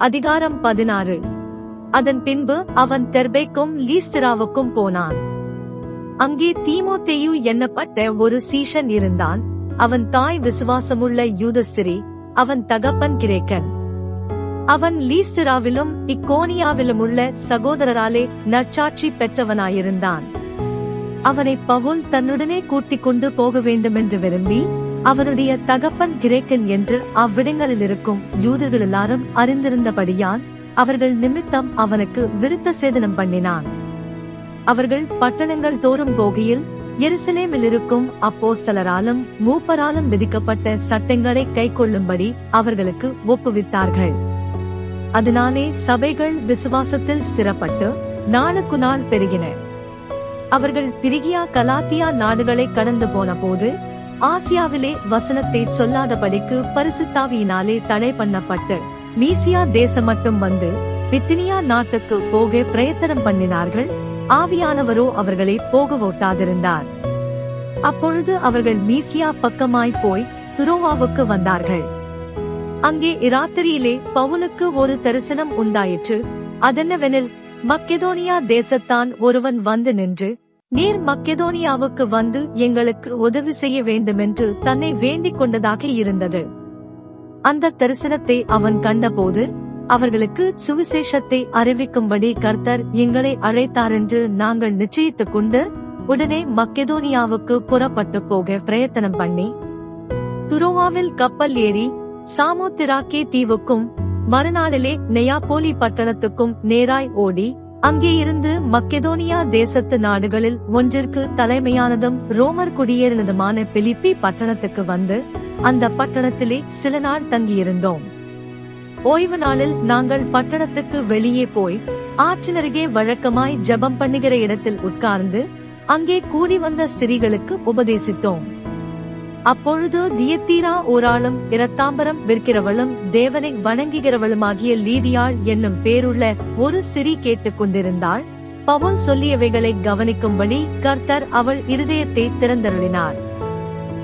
அதிகாரம் பதினாறு. அதன் பின்பு அவன் தெர்பேக்கும் லீஸ்திராவுக்கும் போனான். அங்கே தீமோத்தேயு எண்ணப்பட்ட ஒரு சீஷன் இருந்தான். அவன் தாய் விசுவாசமுள்ள யூதஸ்திரி அவன் தகப்பன் கிரேக்கன். அவன் லீஸ்திராவிலும் இக்கோனியாவிலும் உள்ள சகோதரராலே நற்சாட்சி பெற்றவனாயிருந்தான். அவனை பவுல் தன்னுடனே கூட்டிக் கொண்டு போக வேண்டுமென்று விரும்பி அவனுடைய தகப்பன் கிரேக்கன் என்று அவ்விடங்களில் இருக்கும் யூதர்கள் எல்லாரும் அறிந்திருந்தபடியால் அவர்கள் நிமித்தம் அவனுக்கு விருத்த சேதனம் பண்ணினான். அவர்கள் பட்டணங்கள் தோறும் போகையில் எருசலேமில் இருக்கும் அப்போஸ்தலராலும் மூப்பராலும் விதிக்கப்பட்ட சட்டங்களை கைக்கொள்ளும்படி அவர்களுக்கு ஒப்புவித்தார்கள். அதனாலே சபைகள் விசுவாசத்தில் சிறப்பட்டு நாளுக்கு நாள் பெருகின. அவர்கள் பிரிகியா கலாத்தியா நாடுகளை கடந்து போன போது ஆசியாவிலே வசனத்தை சொல்லாதபடிக்கு பரிசுத்தாவியினாலே தடை பண்ணப்பட்டு மீசியா தேசம் மட்டும் வந்து பித்தினியா நாட்டுக்கு போக பிரயத்தனம் பண்ணினார்கள். ஆவியானவரோ அவர்களை போக ஓட்டாதிருந்தார் அப்பொழுது அவர்கள் மீசியா பக்கமாய் போய் துரோவாவுக்கு வந்தார்கள். அங்கே இராத்திரியிலே பவுலுக்கு ஒரு தரிசனம் உண்டாயிற்று. அதென்னவெனில் மக்கெதோனியா தேசத்தான் ஒருவன் வந்து நின்று நீர் மக்கெதோனியாவுக்கு வந்து எங்களுக்கு உதவி செய்ய வேண்டுமென்று தன்னை வேண்டிக் கொண்டதாக இருந்தது. அந்த தரிசனத்தை அவன் கண்டபோது அவர்களுக்கு சுவிசேஷத்தை அறிவிக்கும்படி கர்த்தர் எங்களை அழைத்தாரென்று நாங்கள் நிச்சயித்துக் கொண்டு உடனே மக்கெதோனியாவுக்கு புறப்பட்டு போக பிரயத்தனம் பண்ணி துரோவாவில் கப்பல் ஏறி சாமோத்திராக்கே தீவுக்கும் மறுநாளிலே நெயாப்போலி பட்டணத்துக்கும் நேராய் ஓடி அங்கே இருந்து மக்கெதோனியா தேசத்து நாடுகளில் ஒன்றிற்கு தலைமையானதும் ரோமர் குடியேறினதுமான பிலிப்பி பட்டணத்துக்கு வந்து அந்த பட்டணத்திலே சில நாள் தங்கியிருந்தோம். ஓய்வு நாளில் நாங்கள் பட்டணத்துக்கு வெளியே போய் ஆற்றினருகே வழக்கமாய் ஜெபம் பண்ணுகிற இடத்தில் உட்கார்ந்து அங்கே கூடி வந்த ஸ்திரீகளுக்கு உபதேசித்தோம். அப்பொழுது தியத்தீரா ஓராளும் இரத்தாம்பரம் விற்கிறவளும் தேவனை வணங்குகிறவளுமாகிய லீதியாள் என்னும் பேருள்ள ஒரு ஸ்திரீ கேட்டுக் கொண்டிருந்தாள். பவுல் சொல்லியவைகளை கவனிக்கும்படி கர்த்தர் அவள் இருதயத்தை திறந்தருளினார்.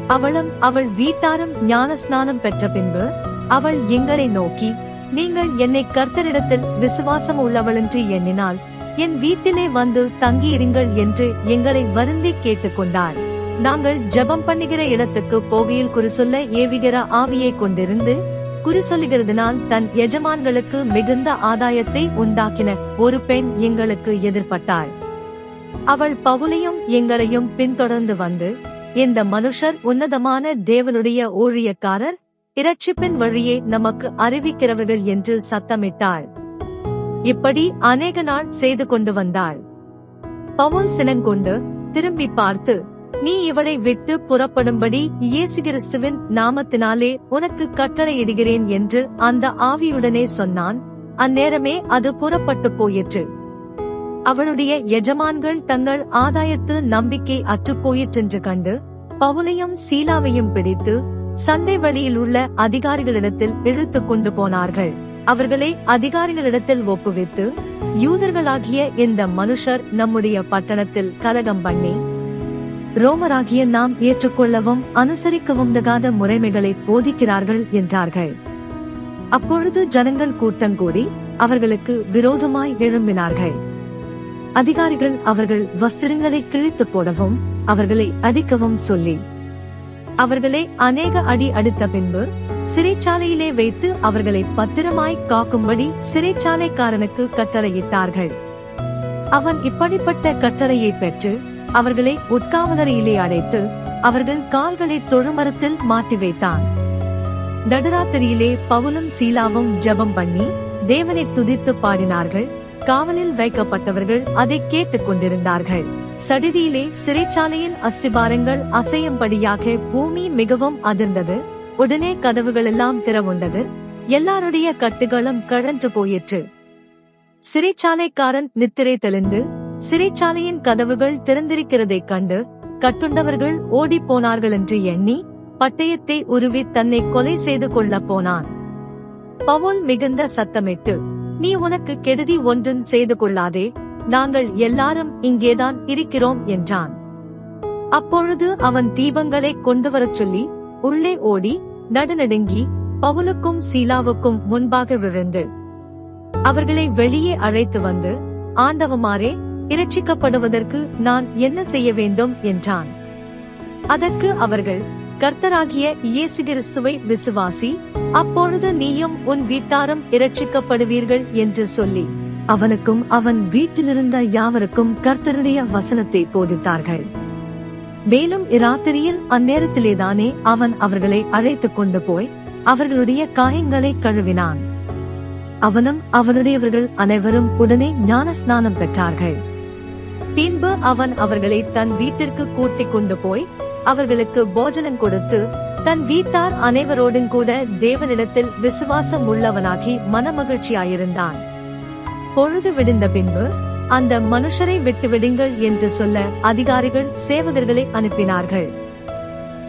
அவளும் அவள் வீட்டாரும் ஞானஸ்நானம் பெற்ற பின்பு அவள் எங்களை நோக்கி நீங்கள் என்னை கர்த்தரிடத்தில் விசுவாசம் உள்ளவளென்று எண்ணினால் என் வீட்டிலே வந்து தங்கியிருங்கள் என்று எங்களை வருந்தி கேட்டுக்கொண்டாள் நாங்கள் ஜெபம் பண்ணுகிற இடத்துக்கு போகையில் குறிசொல்ல ஏவுகிற ஆவியை கொண்டிருந்து குறிசொல்லுகிறதுனால் தன் எஜமான்களுக்கு மிகுந்த ஆதாயத்தை உண்டாக்கின ஒரு பெண் எங்களுக்கு எதிர்பட்டாள். அவள் பவுலையும் எங்களையும் பின்தொடர்ந்து வந்து இந்த மனுஷர் உன்னதமான தேவனுடைய ஊழியக்காரர் இரட்சிப்பின் வழியே நமக்கு அறிவிக்கிறவர்கள் என்று சத்தமிட்டாள். இப்படி அநேக நாள் செய்து கொண்டு வந்தாள். பவுல் சினங்கொண்டு திரும்பி பார்த்து நீ இவளை விட்டு புறப்படும்படி இயேசு கிறிஸ்துவின் நாமத்தினாலே உனக்கு கட்டளையிடுகிறேன் என்று அந்த ஆவியுடனே சொன்னான். அந்நேரமே அது புறப்பட்டு போயிற்று. அவளுடைய எஜமான்கள் தங்கள் ஆதாயத்து நம்பிக்கை அற்றுப் போயிற்றென்று கண்டு பவுலையும் சீலாவையும் பிடித்து சந்தை வழியில் உள்ள அதிகாரிகளிடத்தில் இழுத்துக் கொண்டு போனார்கள். அவர்களை அதிகாரிகளிடத்தில் ஒப்புவித்து யூதர்களாகிய இந்த மனுஷர் நம்முடைய பட்டணத்தில் கலகம் பண்ணி ரோமராகிய நாம் ஏற்றுக்கொள்ளவும் அனுசரிக்கவும் தகாத முறைமைகளை போதிக்கிறார்கள் என்றார்கள். அப்பொழுது ஜனங்கள் கூட்டங்கூடி அவர்களுக்கு விரோதமாய் எழும்பினார்கள். அதிகாரிகள் அவர்கள் வஸ்திரங்களை கிழித்து போடவும் அவர்களை அடிக்கவும் சொல்லி அவர்களை அநேக அடி அடித்த பின்பு சிறைச்சாலையிலே வைத்து அவர்களை பத்திரமாய் காக்கும்படி சிறைச்சாலைக்காரனுக்கு கட்டளையிட்டார்கள். அவன் இப்படிப்பட்ட கட்டளையை பெற்று அவர்களை உட்காவலரையிலே அடைத்து அவர்கள் கால்களை தொழுமரத்தில் மாட்டி வைத்தான். நடுராத்திரியிலே பவுலும் சீலாவும் ஜெபம் பண்ணி தேவனை துதித்து பாடினார்கள். காவலில் வைக்கப்பட்டவர்கள் அதை கேட்டுக் கொண்டிருந்தார்கள். சடிதியிலே சிறைச்சாலையின் அஸ்திபாரங்கள் அசையும்படியாக பூமி மிகவும் அதிர்ந்தது. உடனே கதவுகள் எல்லாம் திறவுண்டது. எல்லாருடைய கட்டுகளும் கழன்று போயிற்று. சிறைச்சாலைக்காரன் நித்திரை தெளிந்து சிறைச்சாலையின் கதவுகள் திறந்திருக்கிறதைக் கண்டு கட்டுண்டவர்கள் ஓடிப் போனார்கள் என்று எண்ணி பட்டயத்தை உருவி தன்னை கொலை செய்து கொள்ளப் போனான். பவுல் மிகுந்த சத்தமிட்டு நீ உனக்கு கெடுதி ஒன்றும் செய்து கொள்ளாதே நாங்கள் எல்லாரும் இங்கேதான் இருக்கிறோம் என்றான். அப்பொழுது அவன் தீபங்களை கொண்டு வரச் சொல்லி உள்ளே ஓடி நடுநடுங்கி பவுலுக்கும் சீலாவுக்கும் முன்பாக விழுந்து அவர்களை வெளியே அழைத்து வந்து ஆண்டவமாரே இரட்சிக்கப்படுவதற்கு நான் என்ன செய்ய வேண்டும் என்றான். அதற்கு அவர்கள் கர்த்தராகிய இயேசு கிறிஸ்துவை விசுவாசி அப்பொழுது நீயும் உன் வீட்டாரும் இரட்சிக்கப்படுவீர்கள் என்று சொல்லி அவனுக்கும் அவன் வீட்டிலிருந்த யாவருக்கும் கர்த்தருடைய வசனத்தை போதித்தார்கள். மேலும் இராத்திரியில் அந்நேரத்திலேதானே அவன் அவர்களை அழைத்துக் கொண்டு போய் அவர்களுடைய காயங்களை கழுவினான். அவனும் அவனுடையவர்கள் அனைவரும் உடனே ஞான ஸ்நானம் பெற்றார்கள். பின்பு அவன் அவர்களை தன் வீட்டிற்கு கூட்டிக் கொண்டு போய் அவர்களுக்கு போஜனம் கொடுத்து தன் வீட்டார் அனைவரோடும் கூட தேவனிடத்தில் விசுவாசம் உள்ளவனாகி மனமகிழ்ச்சியாயிருந்தான். பொழுது விடிந்த பின்பு அந்த மனுஷரை விட்டுவிடுங்கள் என்று சொல்ல அதிகாரிகள் சேவகர்களை அனுப்பினார்கள்.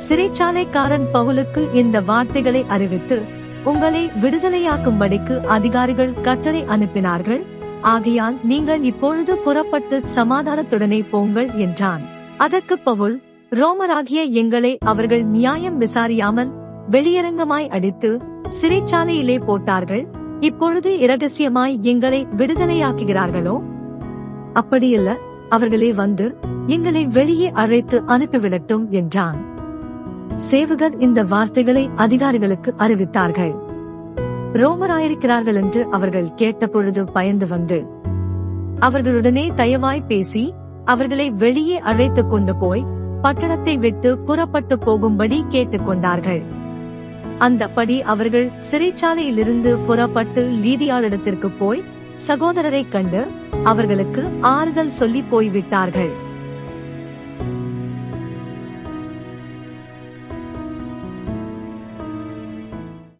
சிறைச்சாலைக்காரன் பவுலுக்கு இந்த வார்த்தைகளை அறிவித்து உங்களை விடுதலையாக்கும்படிக்கு அதிகாரிகள் கட்டளை அனுப்பினார்கள். ஆகையால் நீங்கள் இப்பொழுது புறப்பட்டு சமாதானத்துடனே போங்கள் என்றான். அதற்கு பவுல் ரோமராகிய எங்களை அவர்கள் நியாயம் விசாரியாமல் வெளியரங்கமாய் அடித்து சிறைச்சாலையிலே போட்டார்கள். இப்பொழுது இரகசியமாய் எங்களை விடுதலையாக்குகிறார்களோ? அப்படியல்ல அவர்களே வந்து எங்களை வெளியே அழைத்து அனுப்பிவிடட்டும் என்றான். சேவகர் இந்த வார்த்தைகளை அதிகாரிகளுக்கு அறிவித்தார்கள். ரோமராயிருக்கிறார்கள் என்று அவர்கள் கேட்டபொழுது பயந்து வந்து அவர்களுடனே தயவாய் பேசி அவர்களை வெளியே அழைத்துக் கொண்டு போய் பட்டணத்தை விட்டு புறப்பட்டு போகும்படி கேட்டுக்கொண்டார்கள் அந்தபடி அவர்கள் சிறைச்சாலையிலிருந்து புறப்பட்டு லீதியாளிடத்திற்கு போய் சகோதரரை கண்டு அவர்களுக்கு ஆறுதல் சொல்லி போய்விட்டார்கள்.